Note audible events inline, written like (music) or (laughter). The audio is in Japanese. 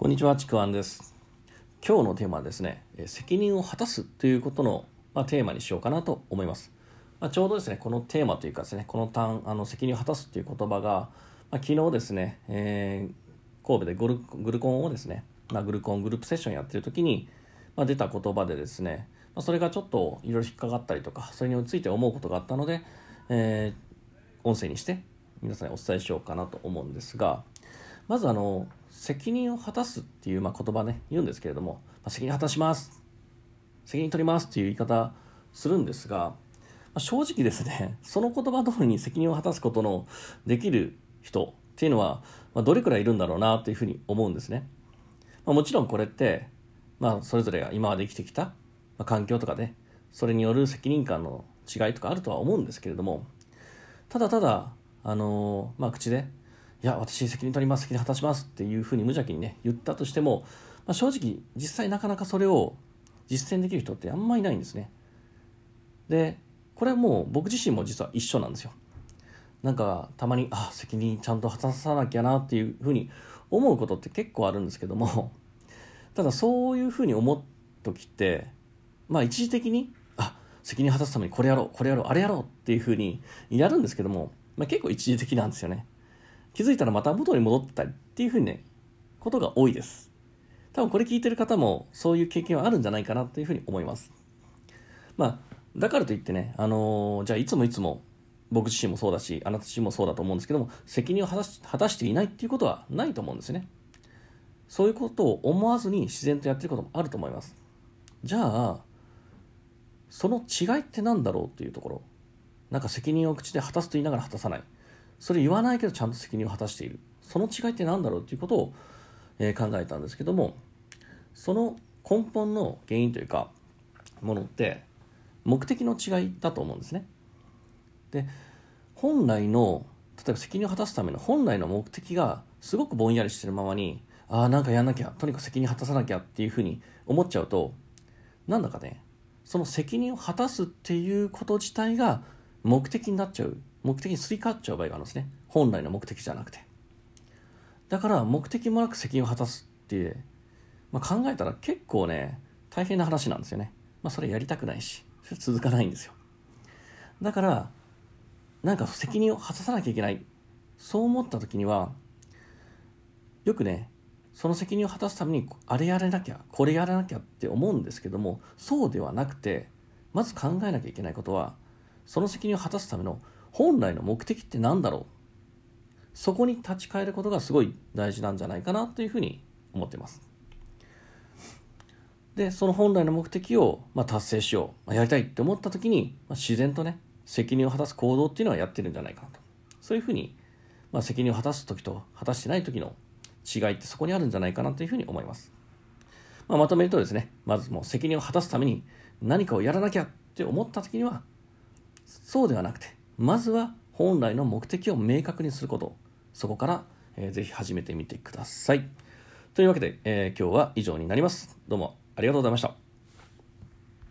こんにちは、ちくわんです。今日のテーマはですね、責任を果たすということの、まあ、テーマにしようかなと思います。まあ、ちょうどですね、このテーマというかですね、この単あの責任を果たすという言葉が、まあ、昨日ですね、えー、神戸でグルグルコンをですね、まあ、グルコングループセッションやってる時に、まあ、出た言葉でですね、まあ、それがちょっといろいろ引っかかったりとか、それについて思うことがあったので、えー、音声にして皆さんにお伝えしようかなと思うんですが、まずあの責任を果たすっていうまあ言葉ね言うんですけれども、まあ、責任果たします。責任取りますっていう言い方するんですが、まあ、正直ですね (laughs) その言葉通りに責任を果たすことのできる人っていうのは、まあ、どれくらいいるんだろうなというふうに思うんですね、まあ、もちろんこれって、まあ、それぞれが今まで生きてきた、まあ、環境とかねそれによる責任感の違いとかあるとは思うんですけれどもただただあのー、まあ口でいや、私責任取ります、責任果たしますっていうふうに無邪気にね、言ったとしても、まあ、正直、実際なかなかそれを実践できる人ってあんまいないんですね。で、これはもう僕自身も実は一緒なんですよ。なんか、たまに、あ、責任ちゃんと果たさなきゃなっていうふうに思うことって結構あるんですけども、ただそういうふうに思う時って、まあ一時的に、あ、責任果たすためにこれやろう、これやろう、あれやろうっていうふうにやるんですけども、まあ、結構一時的なんですよね。気づいたらまた元に戻ってたりっていうふうにね、ことが多いです。多分これ聞いてる方もそういう経験はあるんじゃないかなというふうに思います。まあ、だからといってね、あのー、じゃあいつもいつも僕自身もそうだし、あなた自身もそうだと思うんですけども、責任を果たし果たしていないっていうことはないと思うんですね。そういうことを思わずに自然とやってることもあると思います。じゃあ、その違いって何だろうっていうところ。なんか責任を口で果たすと言いながら果たさない。それ言わないけどちゃんと責任を果たしている。その違いって何だろうっていうことを、えー、考えたんですけどもその根本の原因というかものって目的の違いだと思うんですね。で本来の例えば責任を果たすための本来の目的がすごくぼんやりしてるままにああなんかやんなきゃとにかく責任果たさなきゃっていうふうに思っちゃうとなんだかねその責任を果たすっていうこと自体が目的になっちゃう。目的にすり替わっちゃう場合があるんですね。本来の目的じゃなくて。だから目的もなく責任を果たすって、まあ、考えたら結構ね大変な話なんですよね。まあそれやりたくないしそれ続かないんですよ。だからなんか責任を果たさなきゃいけない。そう思った時にはよくねその責任を果たすためにあれやらなきゃこれやらなきゃって思うんですけどもそうではなくてまず考えなきゃいけないことはその責任を果たすための本来の目的って何だろう？そこに立ち返ることがすごい大事なんじゃないかなというふうに思っています。でその本来の目的を、まあ、達成しよう、まあ、やりたいって思った時に、まあ、自然とね責任を果たす行動っていうのはやってるんじゃないかなと。そういうふうに、まあ、責任を果たす時と果たしてない時の違いってそこにあるんじゃないかなというふうに思います、まあ、まとめるとですねまずもう責任を果たすために何かをやらなきゃって思った時にはそうではなくてまずは本来の目的を明確にすること。そこから、えー、ぜひ始めてみてください。というわけで、えー、今日は以上になります。どうもありがとうございました。